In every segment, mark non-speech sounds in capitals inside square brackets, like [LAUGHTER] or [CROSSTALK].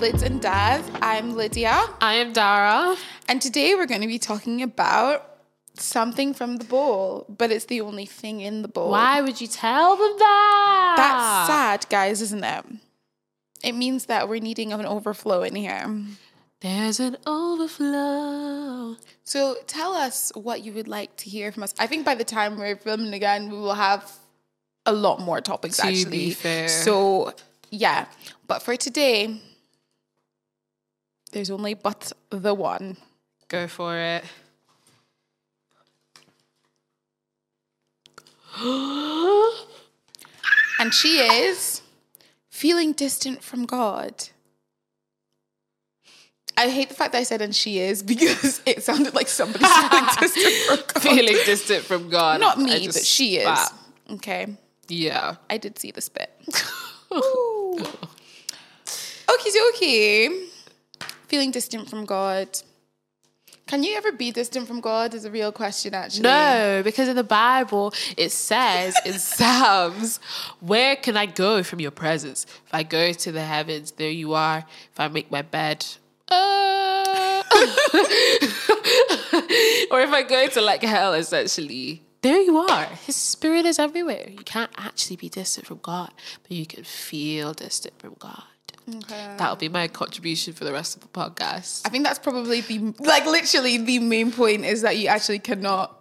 Lids and Daz. I'm Lydia, I am Dara. and today we're going to be talking about something from the bowl, but it's the only thing in the bowl. Why would you tell them that? That's sad, guys, isn't it? It means that we're needing an overflow in here. There's an overflow. So tell us what you would like to hear from us. I think by the time we're filming again, we will have a lot more topics To be actually. fair. So yeah, but for today, there's only but the one. Go for it. [GASPS] And she is feeling distant from God. I hate the fact that I said and she is [LAUGHS] because it sounded like somebody's [LAUGHS] feeling distant from God. Feeling distant from God. Not me, just but she is. spat. Okay. Yeah. I did see the spit. [LAUGHS] Okie dokie. Feeling distant from God. Can you ever be distant from God? Is a real question, actually. No, because in the Bible it says in Psalms, [LAUGHS] "Where can I go from your presence? If I go to the heavens, there you are. If I make my bed, uh, [LAUGHS] or if I go to like hell, essentially." There you are. His spirit is everywhere. You can't actually be distant from God, but you can feel distant from God. Okay. That'll be my contribution for the rest of the podcast. I think that's probably the like literally the main point is that you actually cannot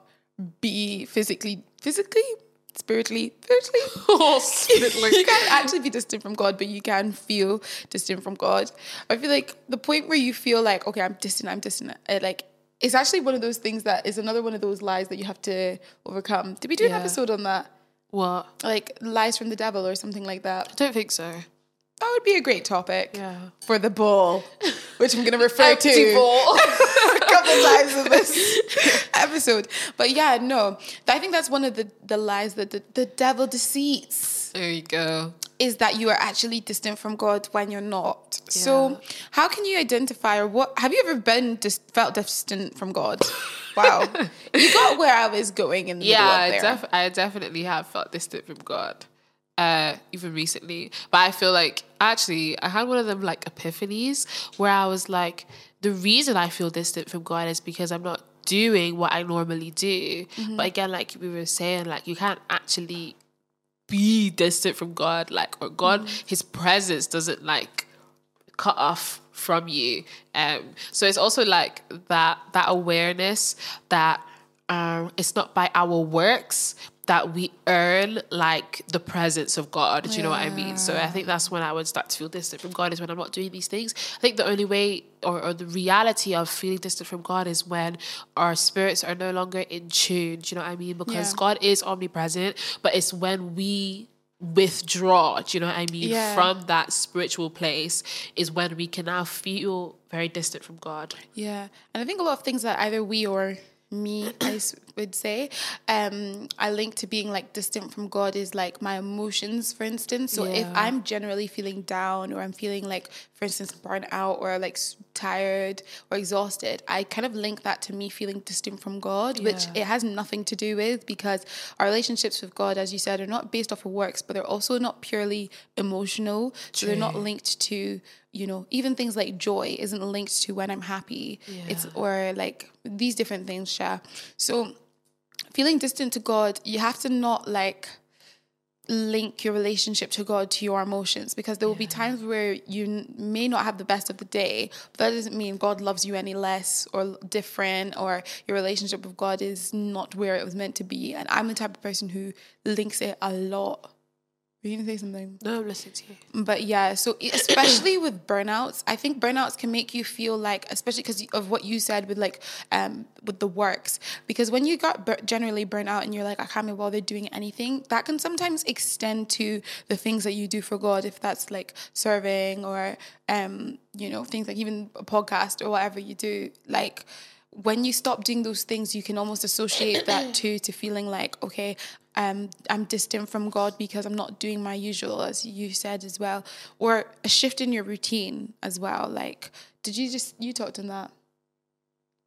be physically, physically, spiritually, spiritually. [LAUGHS] Oh, spiritually. you can't actually be distant from God, but you can feel distant from God. I feel like the point where you feel like, okay, I'm distant, I'm distant, uh, like it's actually one of those things that is another one of those lies that you have to overcome. Did we do an episode on that? What? Like lies from the devil or something like that? I don't think so. That would be a great topic Yeah. for the bull, which I'm going [LAUGHS] to refer to. Bowl. [LAUGHS] a couple times in this [LAUGHS] episode. But yeah, no. I think that's one of the, the lies that the, the devil deceits There you go. is that you are actually distant from God when you're not. So how can you identify or what have you ever been dis- felt distant from God? Wow. you got where I was going in the Yeah, middle of there. def- I definitely have felt distant from God, uh, even recently. But I feel like actually, I had one of them like epiphanies where I was like, the reason I feel distant from God is because I'm not doing what I normally do. Mm-hmm. But again, like we were saying, like you can't actually be distant from God, like or God, Mm-hmm. His presence doesn't like cut off from you. Um, so it's also like that that awareness that um, it's not by our works that we earn like the presence of God. Do you know what I mean? So I think that's when I would start to feel distant from God is when I'm not doing these things. I think the only way or, or the reality of feeling distant from God is when our spirits are no longer in tune. Do you know what I mean? Because Yeah. God is omnipresent, but it's when we withdraw, do you know what I mean, Yeah. from that spiritual place is when we can now feel very distant from God. Yeah, and I think a lot of things that either we or me, I would say, um, I link to being like distant from God is like my emotions, for instance. So if I'm generally feeling down or I'm feeling like, for instance, burnt out or like tired or exhausted, I kind of link that to me feeling distant from God, which it has nothing to do with because our relationships with God, as you said, are not based off of works, but they're also not purely emotional. So they're not linked to you know even things like joy isn't linked to when i'm happy it's or like these different things Sha. so feeling distant to god you have to not like link your relationship to god to your emotions because there will be times where you n- may not have the best of the day but that doesn't mean god loves you any less or different or your relationship with god is not where it was meant to be. And i'm the type of person who links it a lot were you gonna say something No, I'm listening to you. but yeah, so especially with burnouts, I think burnouts can make you feel like, especially because of what you said with like, um, with the works, because when you got bur- generally burnt out and you're like, I can't be bothered doing anything, that can sometimes extend to the things that you do for God, if that's like serving or, um, you know, things like even a podcast or whatever you do, like when you stop doing those things, you can almost associate that [CLEARS THROAT] too to feeling like, okay, um, I'm distant from God because I'm not doing my usual, as you said as well, or a shift in your routine as well. Like, did you just you talked on that?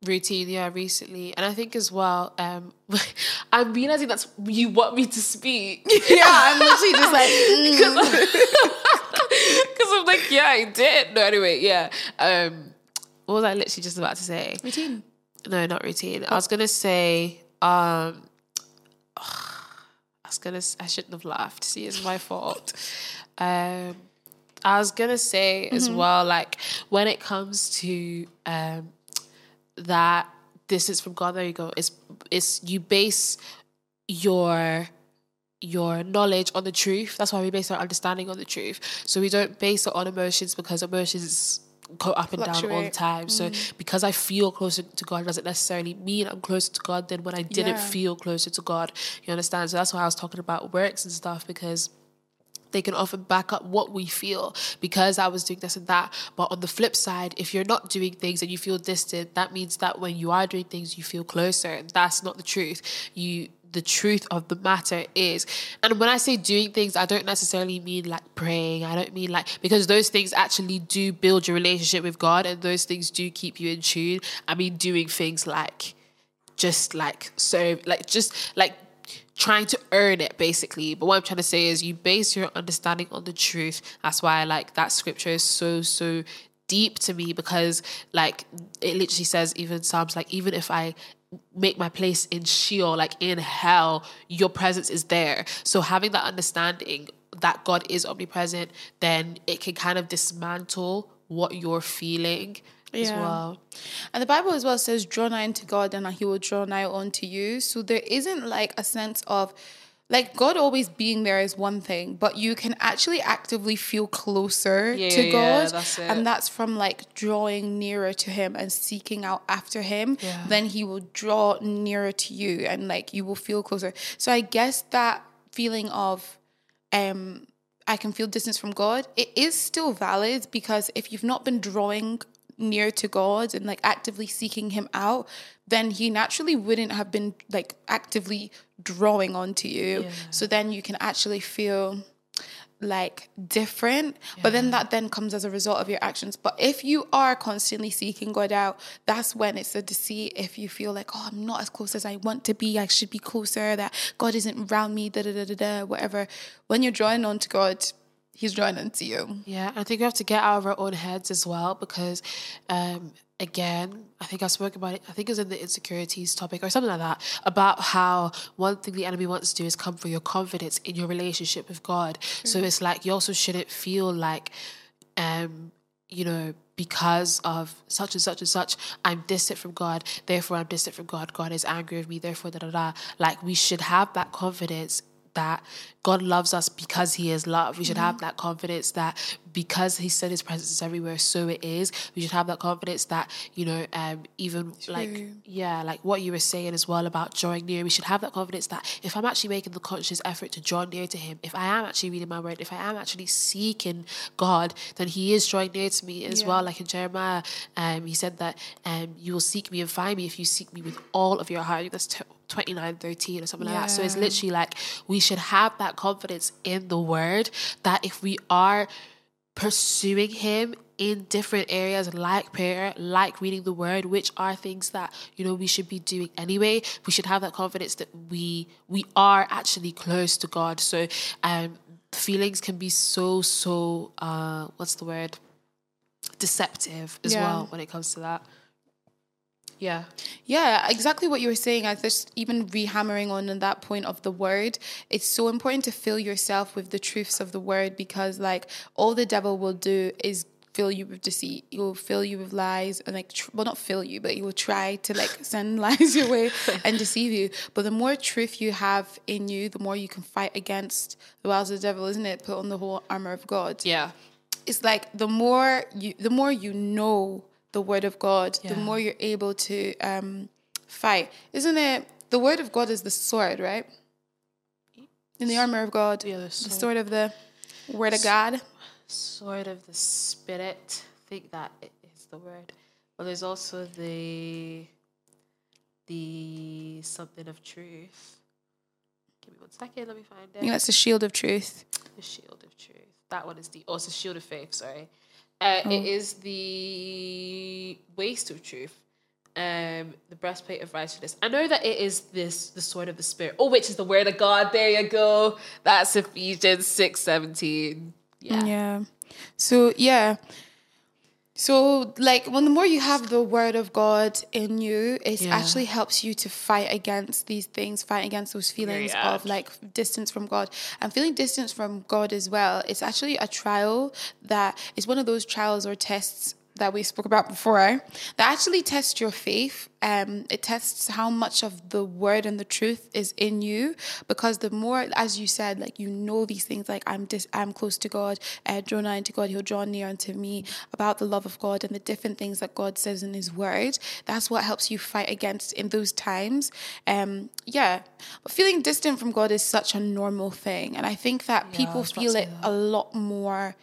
Routine, yeah, recently. And I think as well, um, [LAUGHS] I'm realizing that's you want me to speak. [LAUGHS] Yeah, I'm literally just like, [LAUGHS] mm. Because I'm like, yeah, I did. No, anyway, yeah. Um, what was I literally just about to say? Routine. No, not routine. I was gonna say, um, I was gonna. I shouldn't have laughed. See, it's my fault. Um, I was gonna say as well, like when it comes to um, that this is from God. There you go. It's it's you base your your knowledge on the truth. That's why we base our understanding on the truth. So we don't base it on emotions because emotions go up and down all the Fluctuate. time. So mm. because I feel closer to God doesn't necessarily mean I'm closer to God than when I didn't Yeah. feel closer to God. You understand? So that's why I was talking about works and stuff because they can often back up what we feel because I was doing this and that. But on the flip side, if you're not doing things and you feel distant, that means that when you are doing things, you feel closer. And that's not the truth. You the truth of the matter is. And when i say doing things i don't necessarily mean like praying. I don't mean like because those things actually do build your relationship with god and those things do keep you in tune. I mean doing things like just like serve like just like trying to earn it basically. But what i'm trying to say is you base your understanding on the truth. That's why like that scripture is so so deep to me because like it literally says even psalms like even if i make my place in sheol like in hell your presence is there. So having that understanding that god is omnipresent then it can kind of dismantle what you're feeling as well. And the Bible as well says, draw nigh unto God and he will draw nigh unto you. So there isn't like a sense of like God always being there is one thing, but you can actually actively feel closer Yeah, to God. yeah, that's. And that's from like drawing nearer to him and seeking out after him. Yeah. Then he will draw nearer to you and like you will feel closer. So I guess that feeling of um I can feel distance from God, it is still valid because if you've not been drawing near to God and like actively seeking him out, then he naturally wouldn't have been like actively drawing onto you. Yeah. So then you can actually feel like different. But then that then comes as a result of your actions. But if you are constantly seeking god out that's when it's a deceit. If you feel like oh i'm not as close as i want to be. I should be closer. That god isn't around me. Da da da da da whatever. When you're drawing on to god he's drawing onto you Yeah, I think we have to get out of our own heads as well because, um, again, I think I spoke about it. I think it was in the insecurities topic or something like that about how one thing the enemy wants to do is come for your confidence in your relationship with God. So it's like you also shouldn't feel like, um, you know, because of such and such and such, I'm distant from God. Therefore, I'm distant from God. God is angry with me. Therefore, da da da. Like we should have that confidence that God loves us because He is love. We should have that confidence that because He said His presence is everywhere, so it is. We should have that confidence that you know, um, even like yeah, like what you were saying as well about drawing near. We should have that confidence that if I'm actually making the conscious effort to draw near to Him, if I am actually reading my word, if I am actually seeking God, then He is drawing near to me as Yeah. well. Like in Jeremiah, um, He said that um, you will seek me and find me if you seek me with all of your heart. That's t- 29 13 or something like that. So it's literally like we should have that confidence in the word that if we are pursuing him in different areas like prayer, like reading the word, which are things that you know we should be doing anyway. We should have that confidence that we we are actually close to God. So um feelings can be so so uh what's the word? Deceptive as Yeah. well when it comes to that. Yeah. Yeah, exactly what you were saying. I just even rehammering on that point of the word. It's so important to fill yourself with the truths of the word because, like, all the devil will do is fill you with deceit. He will fill you with lies and like, tr- well, not fill you, but he will try to like [LAUGHS] send lies your way and deceive you. But the more truth you have in you, the more you can fight against the wiles of the devil, isn't it? Put on the whole armor of God Yeah. it's like the more you the more you know the word of God, the more you're able to um, fight. Isn't it? The word of God is the sword, right? In the armor of God, Yeah, the the sword. sword of the word of God. Sword of the spirit. I think that i- the word. But there's also the the something of truth. Give me one second. Let me find it. I think that's the shield of truth. The shield of truth. That one is the. Oh, it's the shield of faith. Sorry. Uh, Oh. It is the waist of truth. Um, the breastplate of righteousness. I know that it is this the sword of the spirit. Oh, which is the word of God. There you go. That's Ephesians six seventeen. Yeah. Yeah. So yeah. So like when the more you have the word of God in you, it Yeah. actually helps you to fight against these things, fight against those feelings Yeah. of like distance from God. And feeling distance from God as well, it's actually a trial that is one of those trials or tests that we spoke about before that actually tests your faith. Um, it tests how much of the word and the truth is in you, because the more, as you said, like you know these things, like I'm dis- I'm close to God, uh, draw nigh to God, He'll draw near unto me. About the love of God and the different things that God says in His Word. That's what helps you fight against in those times. Um, yeah, but feeling distant from God is such a normal thing, and I think that I people feel it say a lot more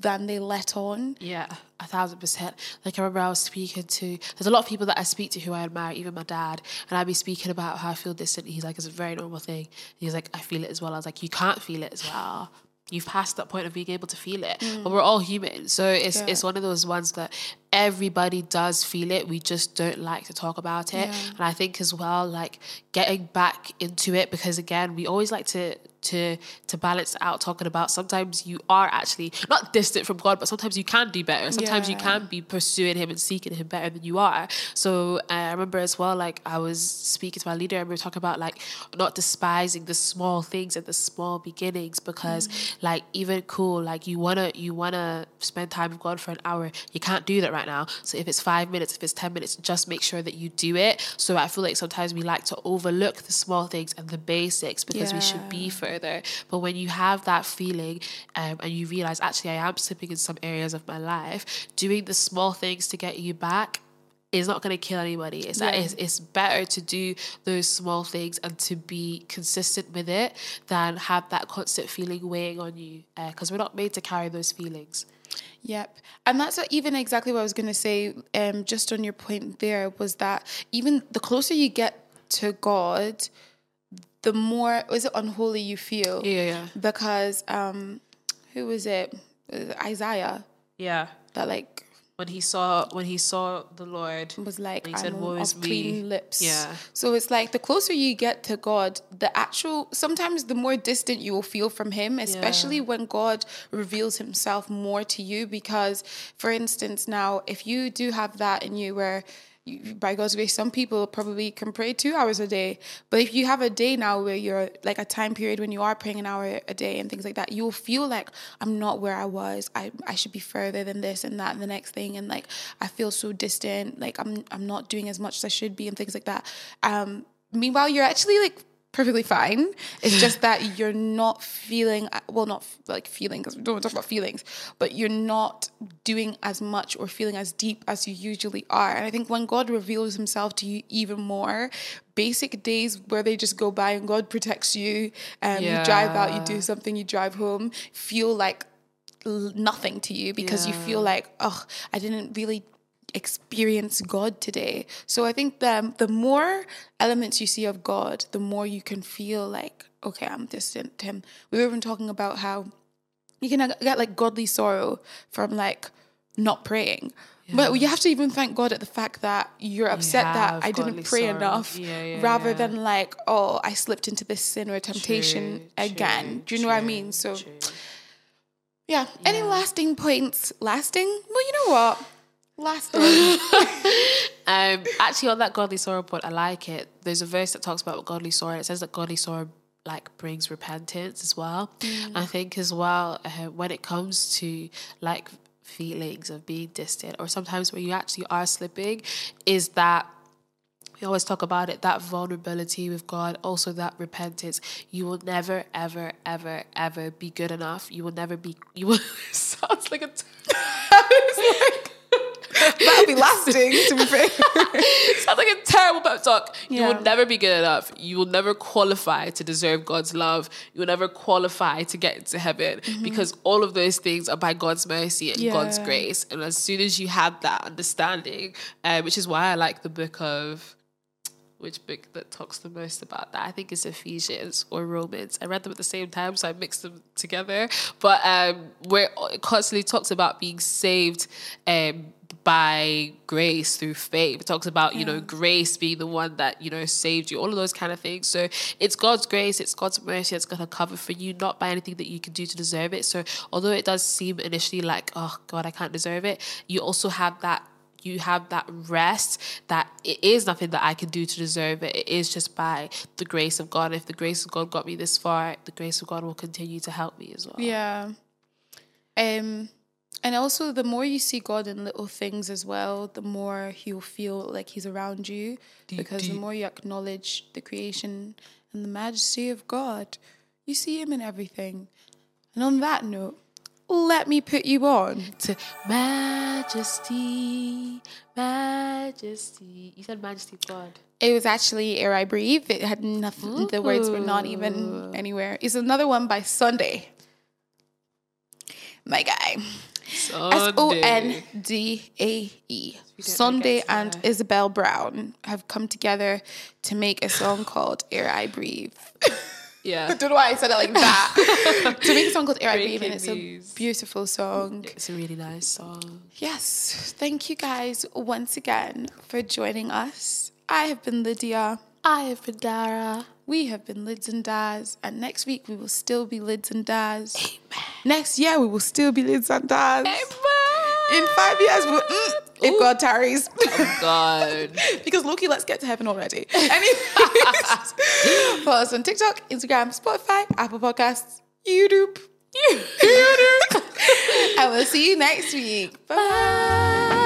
than they let on. Yeah, a thousand percent. Like I remember I was speaking to there's a lot of people that I speak to who I admire, even my dad, and I'd be speaking about how I feel distant. He's like, it's a very normal thing. He's like, I feel it as well. I was like, you can't feel it as well. You've passed that point of being able to feel it. Mm. But we're all human. So it's Yeah. it's one of those ones that everybody does feel it. We just don't like to talk about it. Yeah. And I think as well, like getting back into it because again, we always like to to to balance out talking about sometimes you are actually not distant from God, but sometimes you can do better. Sometimes you can be pursuing him and seeking him better than you are. So uh, I remember as well, like I was speaking to my leader and we were talking about like not despising the small things and the small beginnings because like even cool, like you wanna you wanna spend time with God for an hour. You can't do that right now. So if it's five minutes, if it's ten minutes, just make sure that you do it. So I feel like sometimes we like to overlook the small things and the basics because we should be further. But when you have that feeling um, and you realize actually I am slipping in some areas of my life, doing the small things to get you back is not going to kill anybody. It's, Yeah. it's it's better to do those small things and to be consistent with it than have that constant feeling weighing on you because we're not made to carry those feelings. Yep. And that's even exactly what I was going to say, um, just on your point there, was that even the closer you get to God, the more, is it unholy you feel? Yeah, yeah. Because, um, who was it? Uh, Isaiah, Yeah. that like When he saw when he saw the Lord, was like, He said, "Woe is me." clean lips. Yeah. So it's like the closer you get to God, the actual, sometimes the more distant you will feel from Him, especially when God reveals Himself more to you. Because, for instance, now, if you do have that in you where, by God's grace, some people probably can pray two hours a day. But if you have a day now where you're like a time period when you are praying an hour a day and things like that, you'll feel like I'm not where I was. I, I should be further than this and that and the next thing. And like I feel so distant. Like I'm I'm not doing as much as I should be and things like that. Um, meanwhile, you're actually like perfectly fine. It's just that [SIGHS] you're not feeling well, not like feeling because we don't want to talk about feelings, but you're not doing as much or feeling as deep as you usually are. And I think when God reveals Himself to you even more, basic days where they just go by and God protects you, and you drive out, you do something, you drive home, feel like nothing to you because you feel like, oh, I didn't really experience God today. So I think the um, the more elements you see of God, the more you can feel like, okay, I'm distant to Him. We were even talking about how you can get like godly sorrow from like not praying. But you have to even thank God at the fact that you're upset that I didn't pray sorrow. enough, Yeah, yeah, rather yeah. than like, oh, I slipped into this sin or temptation True, again. true, Do you know what I mean? So true. yeah. Any lasting points? Lasting? Well, you know what? Lasting. [LAUGHS] Um, actually, on that godly sorrow point, I like it. There's a verse that talks about godly sorrow. It says that godly sorrow like brings repentance as well. I think as well uh, when it comes to like feelings of being distant, or sometimes when you actually are slipping, is that we always talk about it that vulnerability with God, also that repentance. You will never, ever, ever, ever be good enough. You will never be. [LAUGHS] You will. sounds like a. [LAUGHS] That'll be lasting, to be fair. [LAUGHS] Sounds like a terrible pep talk. You will never be good enough. You will never qualify to deserve God's love. You will never qualify to get into heaven because all of those things are by God's mercy and God's grace. And as soon as you have that understanding, uh, which is why I like the book of which book that talks the most about that. I think it's Ephesians or Romans. I read them at the same time, so I mixed them together. But um, where it constantly talks about being saved um, by grace through faith. It talks about, you know, grace being the one that, you know, saved you, all of those kind of things. So it's God's grace, it's God's mercy that's gonna cover for you, not by anything that you can do to deserve it. So although it does seem initially like, oh God, I can't deserve it, you also have that you have that rest that it is nothing that I can do to deserve it. It is just by the grace of God. If the grace of God got me this far, the grace of God will continue to help me as well. Yeah. Um and also the more you see God in little things as well, the more he'll feel like he's around you. Do you- because do the more you acknowledge the creation and the majesty of God, you see him in everything. And on that note, let me put you on. To majesty, majesty. You said majesty of God. It was actually Air I Breathe. It had nothing, the words were not even anywhere. It's another one by Sondae. My guy. S O N D A E. Sondae and Isabel Brown have come together to make a song called Air I Breathe. [LAUGHS] Yeah. I don't know why I said it like that. [LAUGHS] to make a song called Air I Breathe, and it's a beautiful song. It's a really nice song. Yes. Thank you guys once again for joining us. I have been Lydia. I have been Dara. We have been Lids and Daz, and next week we will still be Lids and Daz. Amen. Next year we will still be Lids and Daz. Amen. In five years, we'll, mm, if God tarries. Oh, God. because Loki, let's get to heaven already. Anyways, [LAUGHS] follow us on TikTok, Instagram, Spotify, Apple Podcasts, YouTube. YouTube. [LAUGHS] [LAUGHS] and we'll see you next week. Bye.